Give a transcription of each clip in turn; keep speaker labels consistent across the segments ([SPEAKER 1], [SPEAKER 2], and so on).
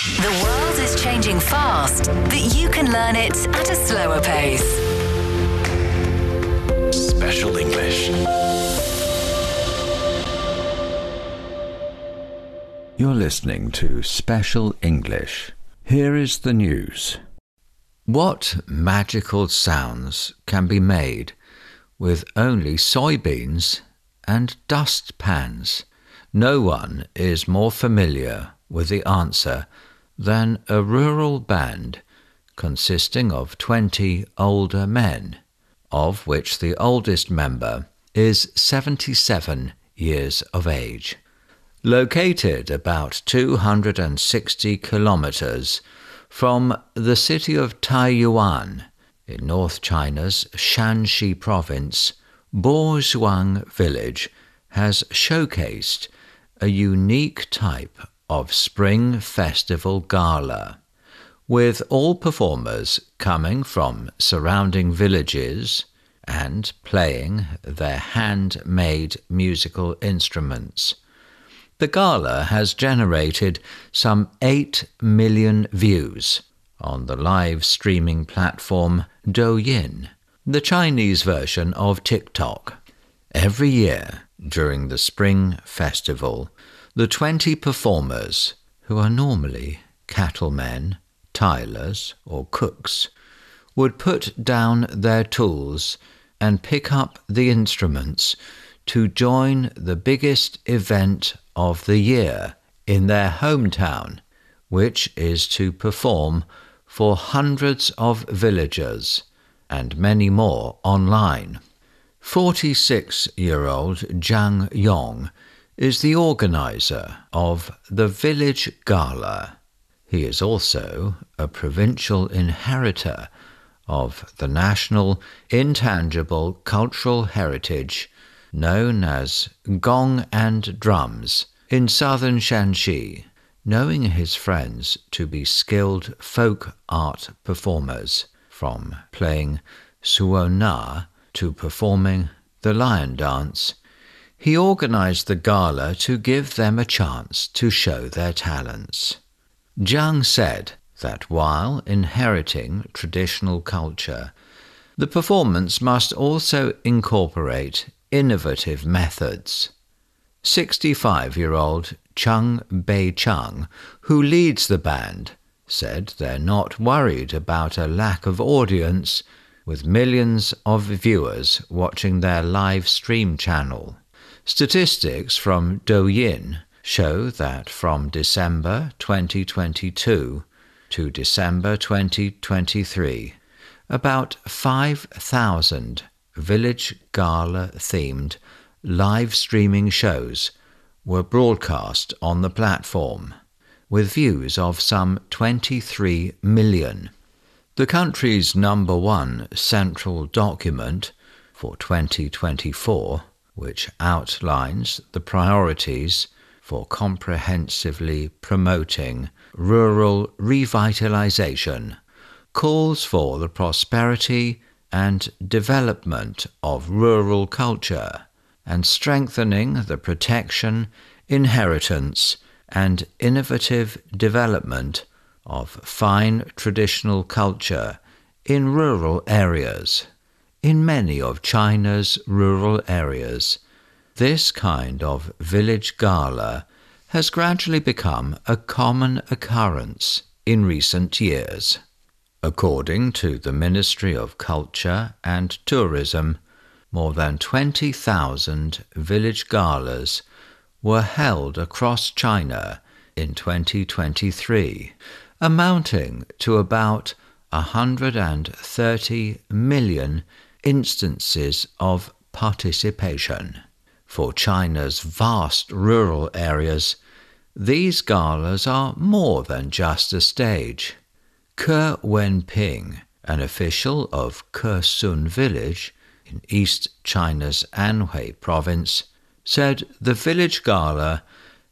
[SPEAKER 1] The world is changing fast, but you can learn it at a slower pace.
[SPEAKER 2] Special English.
[SPEAKER 3] You're listening to Special English. Here is the news. What magical sounds can be made with only soybeans and dustpans? No one is more familiar with the answer than a rural band consisting of 20 older men, of which the oldest member is 77 years of age. Located about 260 kilometers from the city of Taiyuan in North China's Shanxi province, Bozhuang village has showcased a unique type of Spring Festival Gala, with all performers coming from surrounding villages and playing their handmade musical instruments. The gala has generated some 8 million views on the live streaming platform Douyin, the Chinese version of TikTok. Every year during the Spring Festival, the 20 performers, who are normally cattlemen, tilers, or cooks, would put down their tools and pick up the instruments to join the biggest event of the year in their hometown, which is to perform for hundreds of villagers and many more online. 46 year old Zhang Yong is the organizer of the Village Gala. He is also a provincial inheritor of the national intangible cultural heritage known as gong and drums in southern Shanxi, knowing his friends to be skilled folk art performers, from playing suo na to performing the lion dance. He organized the gala to give them a chance to show their talents. Zhang said that while inheriting traditional culture, the performance must also incorporate innovative methods. 65 year old Chung Bei Chung, who leads the band, said they're not worried about a lack of audience with millions of viewers watching their live stream channel. Statistics from Douyin show that from December 2022 to December 2023, about 5,000 village gala themed live streaming shows were broadcast on the platform, with views of some 23 million. The country's number one central document for 2024, which outlines the priorities for comprehensively promoting rural revitalization, calls for the prosperity and development of rural culture and strengthening the protection, inheritance, and innovative development of fine traditional culture in rural areas. In many of China's rural areas, this kind of village gala has gradually become a common occurrence in recent years. According to the Ministry of Culture and Tourism, more than 20,000 village galas were held across China in 2023, amounting to about 130 million instances of participation. For China's vast rural areas, these galas are more than just a stage. Ke Wenping, an official of Kesun village in East China's Anhui province, said the village gala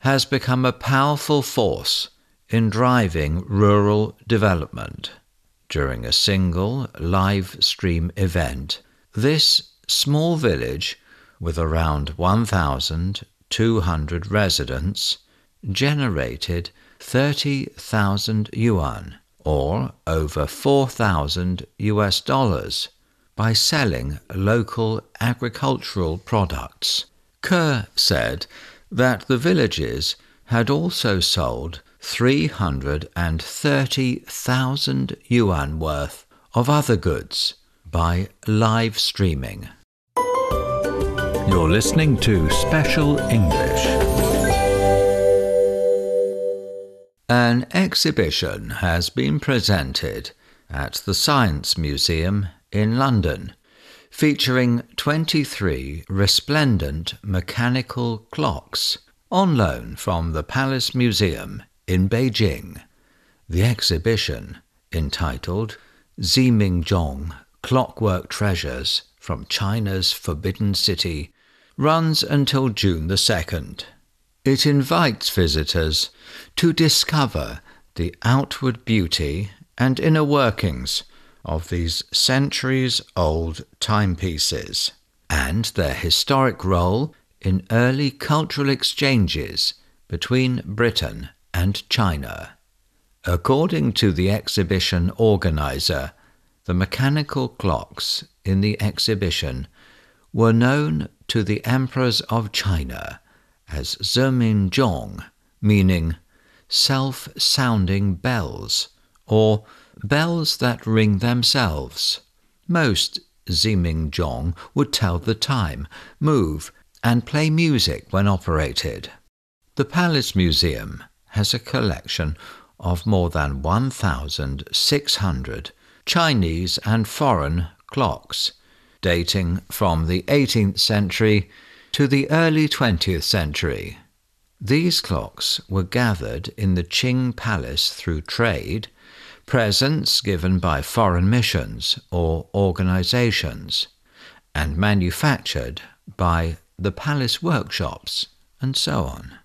[SPEAKER 3] has become a powerful force in driving rural development. During a single live stream event, this small village, with around 1,200 residents, generated 30,000 yuan, or over 4,000 US dollars, by selling local agricultural products. Ke said that the villages had also sold 330,000 yuan worth of other goods by live streaming.
[SPEAKER 2] You're listening to Special English.
[SPEAKER 3] An exhibition has been presented at the Science Museum in London, featuring 23 resplendent mechanical clocks on loan from the Palace Museum in Beijing. The exhibition, entitled Zimingzhong Clockwork Treasures from China's Forbidden City, runs until June the 2nd. It invites visitors to discover the outward beauty and inner workings of these centuries old timepieces and their historic role in early cultural exchanges between Britain and China. According to the exhibition organizer, the mechanical clocks in the exhibition were known to the emperors of China as Zimingzhong, meaning self sounding bells, or bells that ring themselves. Most Zimingzhong would tell the time, move, and play music when operated. The Palace Museum has a collection of more than 1,600 Chinese and foreign clocks dating from the 18th century to the early 20th century. These clocks were gathered in the Qing Palace through trade, presents given by foreign missions or organizations, and manufactured by the palace workshops, and so on.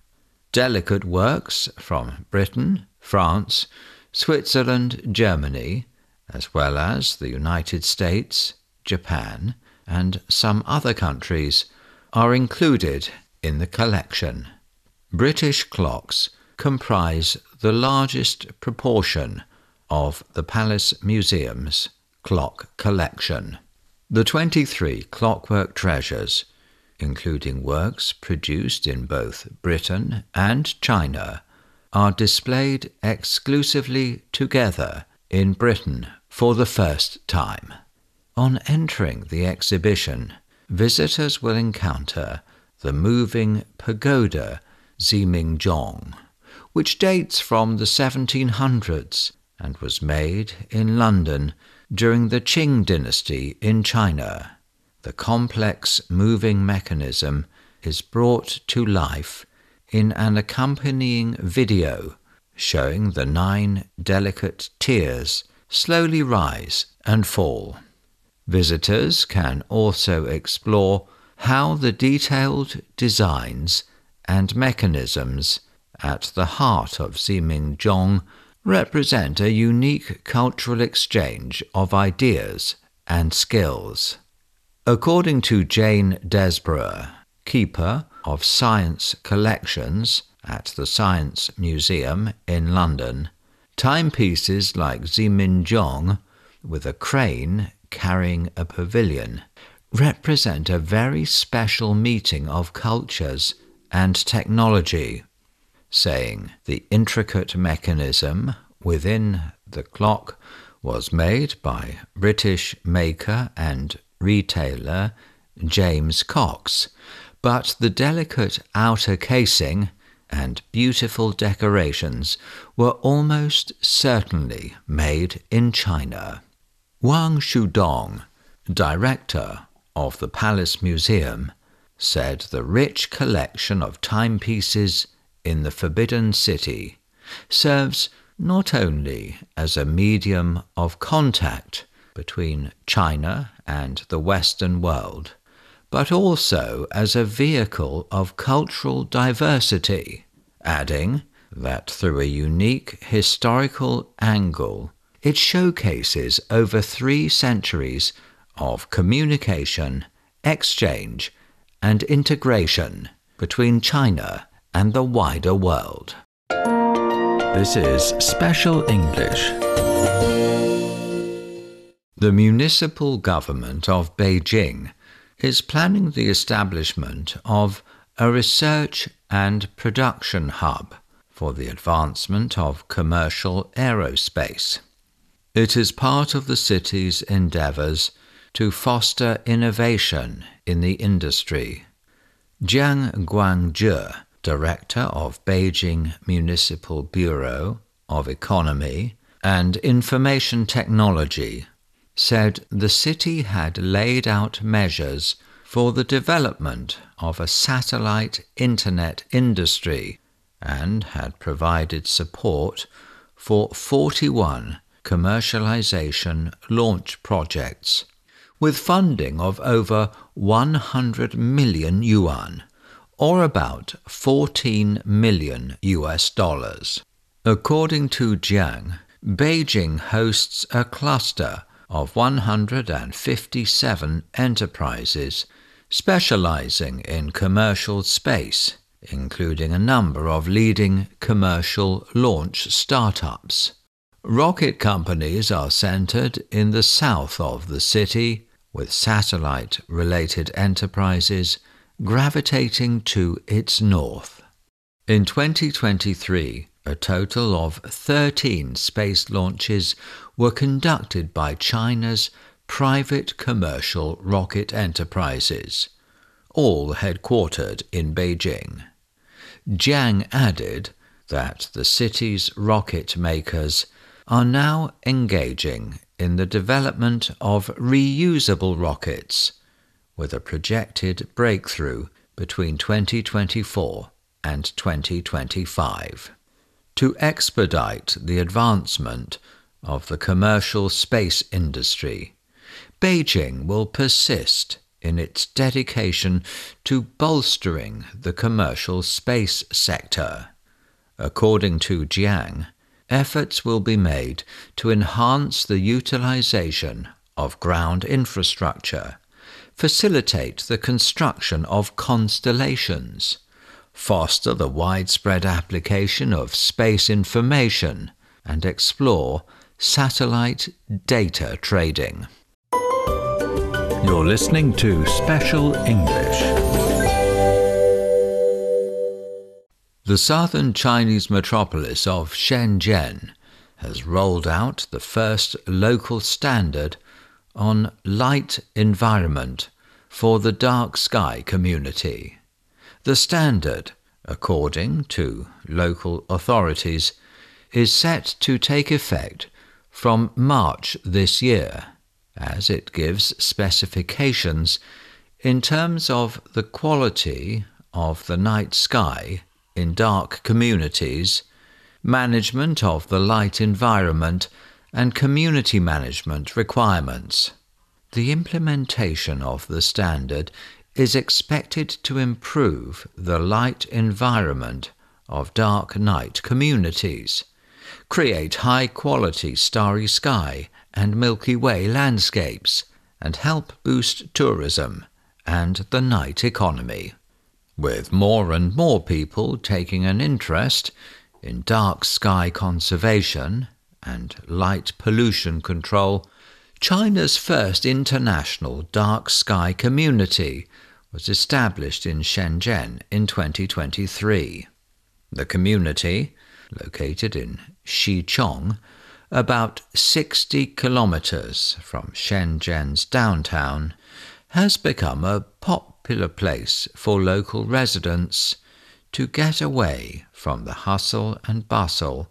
[SPEAKER 3] Delicate works from Britain, France, Switzerland, Germany, as well as the United States, Japan, and some other countries are included in the collection. British clocks comprise the largest proportion of the Palace Museum's clock collection. The 23 clockwork treasures, including works produced in both Britain and China, are displayed exclusively together in Britain for the first time. On entering the exhibition, visitors will encounter the moving pagoda Zimingzhong, which dates from the 1700s and was made in London during the Qing dynasty in China. The complex moving mechanism is brought to life in an accompanying video showing the nine delicate tiers slowly rise and fall. Visitors can also explore how the detailed designs and mechanisms at the heart of Zimingzhong represent a unique cultural exchange of ideas and skills. According to Jane Desborough, keeper of science collections at the Science Museum in London, timepieces like Zimingzhong, with a crane carrying a pavilion, represent a very special meeting of cultures and technology, saying the intricate mechanism within the clock was made by British maker and retailer James Cox, but the delicate outer casing and beautiful decorations were almost certainly made in China. Wang Shudong, director of the Palace Museum, said the rich collection of timepieces in the Forbidden City serves not only as a medium of contact between China and the Western world, but also as a vehicle of cultural diversity, adding that through a unique historical angle, it showcases over three centuries of communication, exchange, and integration between China and the wider world.
[SPEAKER 2] This is Special English.
[SPEAKER 3] The municipal government of Beijing is planning the establishment of a research and production hub for the advancement of commercial aerospace. It is part of the city's endeavors to foster innovation in the industry. Jiang Guangzhe, director of Beijing Municipal Bureau of Economy and Information Technology, said the city had laid out measures for the development of a satellite internet industry and had provided support for 41 commercialization launch projects with funding of over 100 million yuan or about 14 million US dollars. According to Jiang, Beijing hosts a cluster of 157 enterprises specializing in commercial space, including a number of leading commercial launch startups. Rocket companies are centered in the south of the city, with satellite related enterprises gravitating to its north. In 2023, a total of 13 space launches were conducted by China's private commercial rocket enterprises, all headquartered in Beijing. Jiang added that the city's rocket makers are now engaging in the development of reusable rockets with a projected breakthrough between 2024 and 2025 to expedite the advancement of the commercial space industry. Beijing will persist in its dedication to bolstering the commercial space sector. According to Jiang, efforts will be made to enhance the utilization of ground infrastructure, facilitate the construction of constellations, foster the widespread application of space information, and explore satellite data trading.
[SPEAKER 2] You're listening to Special English.
[SPEAKER 3] The southern Chinese metropolis of Shenzhen has rolled out the first local standard on light environment for the dark sky community. The standard, according to local authorities, is set to take effect from March this year, as it gives specifications in terms of the quality of the night sky in dark communities, management of the light environment, and community management requirements. The implementation of the standard is expected to improve the light environment of dark night communities, create high quality starry sky and Milky Way landscapes, and help boost tourism and the night economy. With more and more people taking an interest in dark sky conservation and light pollution control, China's first international dark sky community was established in Shenzhen in 2023. The community, located in Xichong, about 60 kilometers from Shenzhen's downtown, has become a popular place for local residents to get away from the hustle and bustle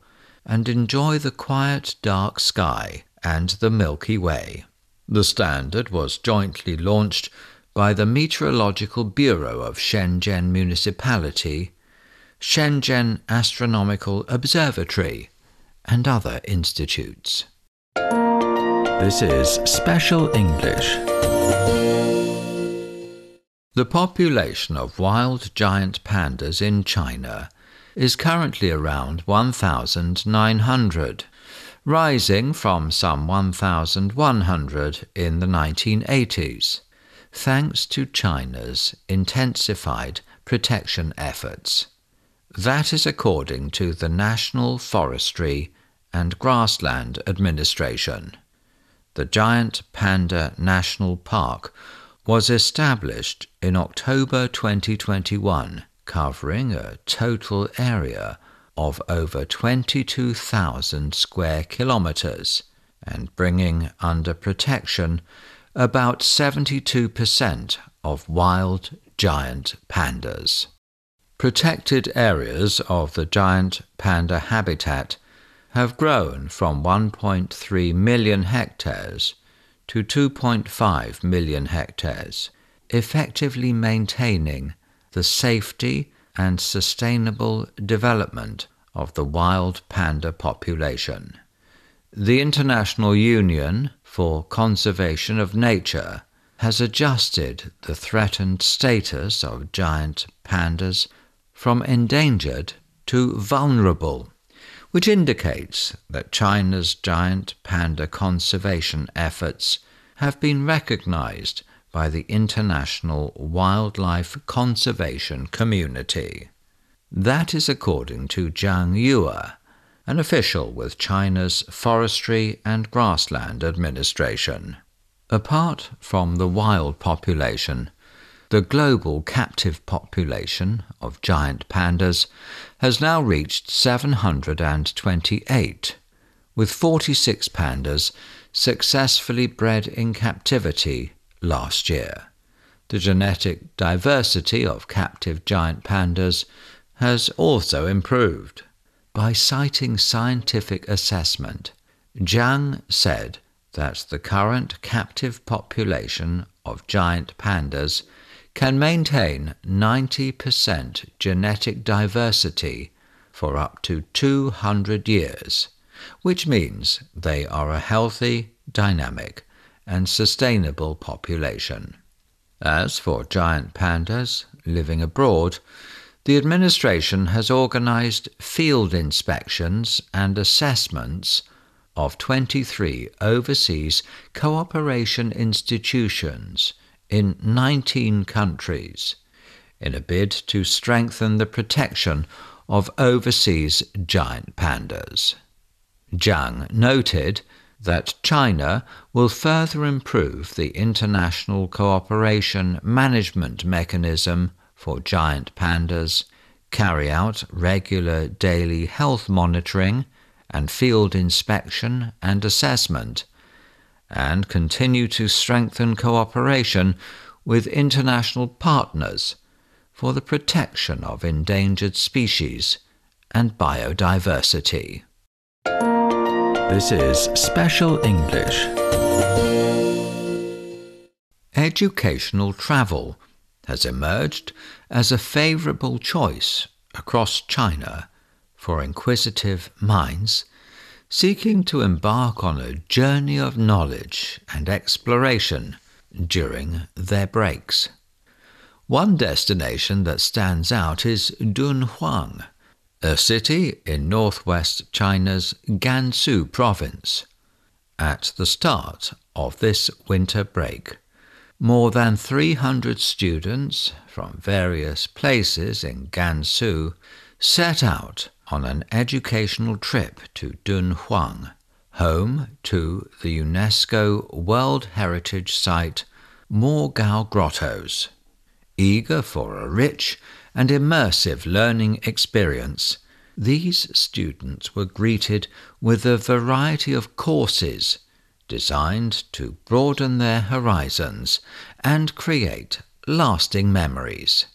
[SPEAKER 3] and enjoy the quiet dark sky and the Milky Way. The standard was jointly launched by the Meteorological Bureau of Shenzhen Municipality, Shenzhen Astronomical Observatory, and other institutes.
[SPEAKER 2] This is Special English.
[SPEAKER 3] The population of wild giant pandas in China is currently around 1,900, rising from some 1,100 in the 1980s, thanks to China's intensified protection efforts. That is according to the National Forestry and Grassland Administration. The Giant Panda National Park was established in October 2021, covering a total area of over 22,000 square kilometers and bringing under protection about 72% of wild giant pandas. Protected areas of the giant panda habitat have grown from 1.3 million hectares to 2.5 million hectares, effectively maintaining the safety and sustainable development of the wild panda population. The International Union for Conservation of Nature has adjusted the threatened status of giant pandas from endangered to vulnerable, which indicates that China's giant panda conservation efforts have been recognized by the international wildlife conservation community. That is according to Jiang Yue, an official with China's Forestry and Grassland Administration. Apart from the wild population, the global captive population of giant pandas has now reached 728, with 46 pandas successfully bred in captivity last year. The genetic diversity of captive giant pandas has also improved. By citing scientific assessment, Jiang said that the current captive population of giant pandas can maintain 90% genetic diversity for up to 200 years, which means they are a healthy, dynamic, and sustainable population. As for giant pandas living abroad, the administration has organized field inspections and assessments of 23 overseas cooperation institutions in 19 countries in a bid to strengthen the protection of overseas giant pandas. Jiang noted that China will further improve the international cooperation management mechanism for giant pandas, carry out regular daily health monitoring and field inspection and assessment, and continue to strengthen cooperation with international partners for the protection of endangered species and biodiversity.
[SPEAKER 2] This is Special English.
[SPEAKER 3] Educational travel has emerged as a favorable choice across China for inquisitive minds seeking to embark on a journey of knowledge and exploration during their breaks. One destination that stands out is Dunhuang, a city in northwest China's Gansu province. At the start of this winter break, more than 300 students from various places in Gansu set out on an educational trip to Dunhuang, home to the UNESCO World Heritage Site Mogao Grottoes. Eager for a rich and immersive learning experience, these students were greeted with a variety of courses designed to broaden their horizons and create lasting memories.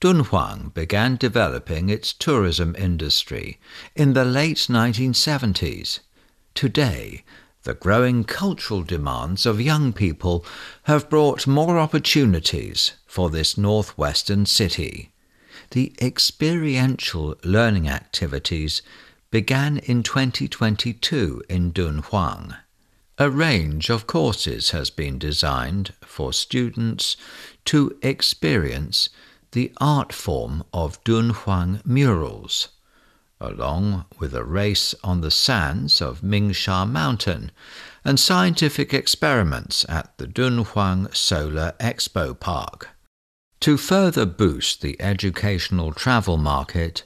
[SPEAKER 3] Dunhuang began developing its tourism industry in the late 1970s. Today, the growing cultural demands of young people have brought more opportunities for this northwestern city. The experiential learning activities began in 2022 in Dunhuang. A range of courses has been designed for students to experience the art form of Dunhuang murals, along with a race on the sands of Mingsha Mountain and scientific experiments at the Dunhuang Solar Expo Park. To further boost the educational travel market,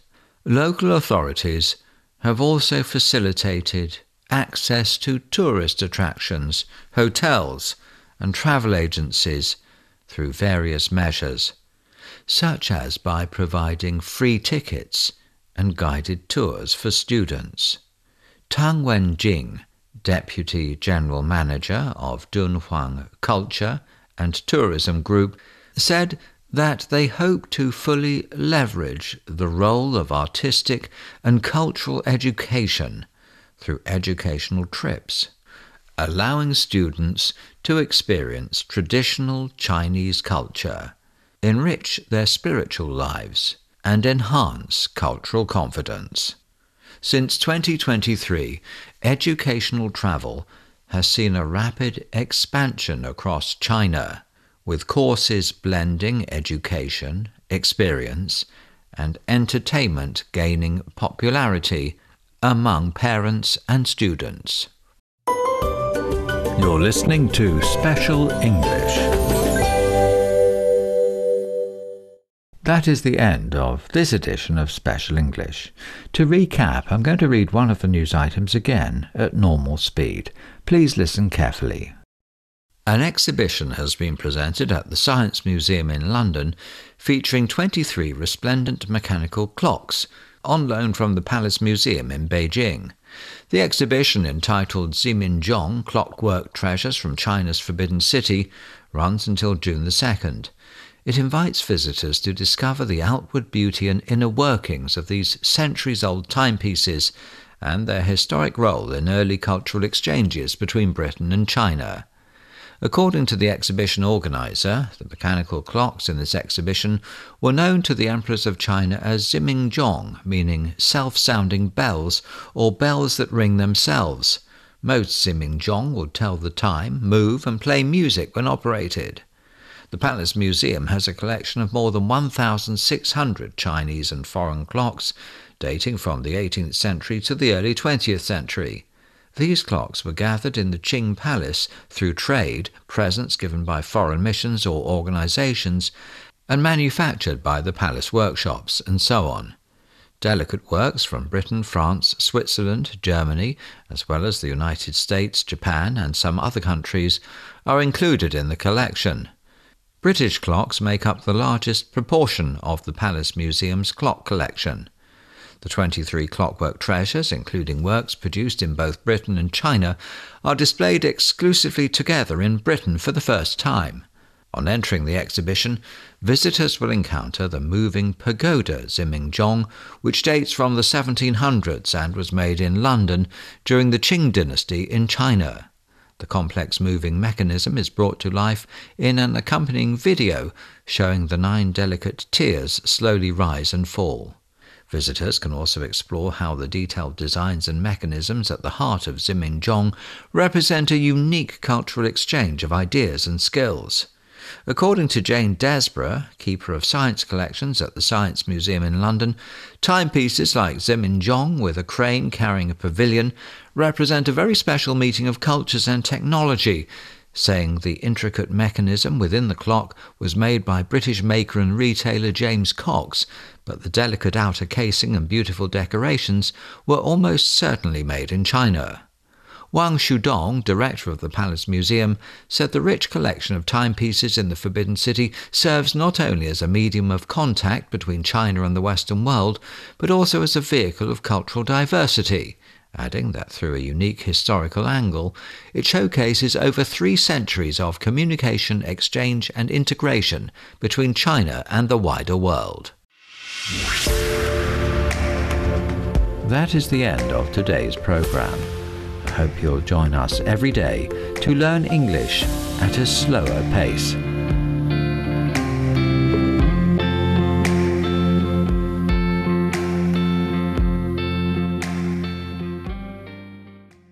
[SPEAKER 3] Local authorities have also facilitated access to tourist attractions, hotels, and travel agencies through various measures, such as by providing free tickets and guided tours for students. Tang Wenjing, Deputy General Manager of Dunhuang Culture and Tourism Group, said that they hope to fully leverage the role of artistic and cultural education through educational trips, allowing students to experience traditional Chinese culture, enrich their spiritual lives, and enhance cultural confidence. Since 2023, educational travel has seen a rapid expansion across China with courses blending education, experience, and entertainment gaining popularity among parents and students.
[SPEAKER 2] You're listening to Special English. That is the end of this edition of Special English. To recap, I'm going to read one of the news items again at normal speed. Please listen carefully.
[SPEAKER 3] An exhibition has been presented at the Science Museum in London featuring 23 resplendent mechanical clocks on loan from the Palace Museum in Beijing. The exhibition, entitled Zimingzhong Clockwork Treasures from China's Forbidden City, runs until June the 2nd. It invites visitors to discover the outward beauty and inner workings of these centuries old timepieces and their historic role in early cultural exchanges between Britain and China. According to the exhibition organizer, the mechanical clocks in this exhibition were known to the emperors of China as Zimingzhong, meaning self-sounding bells or bells that ring themselves. Most Zimingzhong would tell the time, move, and play music when operated. The Palace Museum has a collection of more than 1,600 Chinese and foreign clocks, dating from the 18th century to the early 20th century. These clocks were gathered in the Qing Palace through trade, presents given by foreign missions or organizations, and manufactured by the palace workshops, and so on. Delicate works from Britain, France, Switzerland, Germany, as well as the United States, Japan, and some other countries, are included in the collection. British clocks make up the largest proportion of the Palace Museum's clock collection. The 23 clockwork treasures, including works produced in both Britain and China, are displayed exclusively together in Britain for the first time. On entering the exhibition, visitors will encounter the moving pagoda Zimingzhong, which dates from the 1700s and was made in London during the Qing dynasty in China. The complex moving mechanism is brought to life in an accompanying video showing the nine delicate tiers slowly rise and fall. Visitors can also explore how the detailed designs and mechanisms at the heart of Zimingzhong represent a unique cultural exchange of ideas and skills. According to Jane Desborough, keeper of science collections at the Science Museum in London, timepieces like Zimingzhong with a crane carrying a pavilion represent a very special meeting of cultures and technology saying the intricate mechanism within the clock was made by British maker and retailer James Cox, but the delicate outer casing and beautiful decorations were almost certainly made in China. Wang Shudong, director of the Palace Museum, said the rich collection of timepieces in the Forbidden City serves not only as a medium of contact between China and the Western world, but also as a vehicle of cultural diversity adding that through a unique historical angle, it showcases over three centuries of communication, exchange, and integration between China and the wider world.
[SPEAKER 2] That is the end of today's program. Hope you'll join us every day to learn English at a slower pace.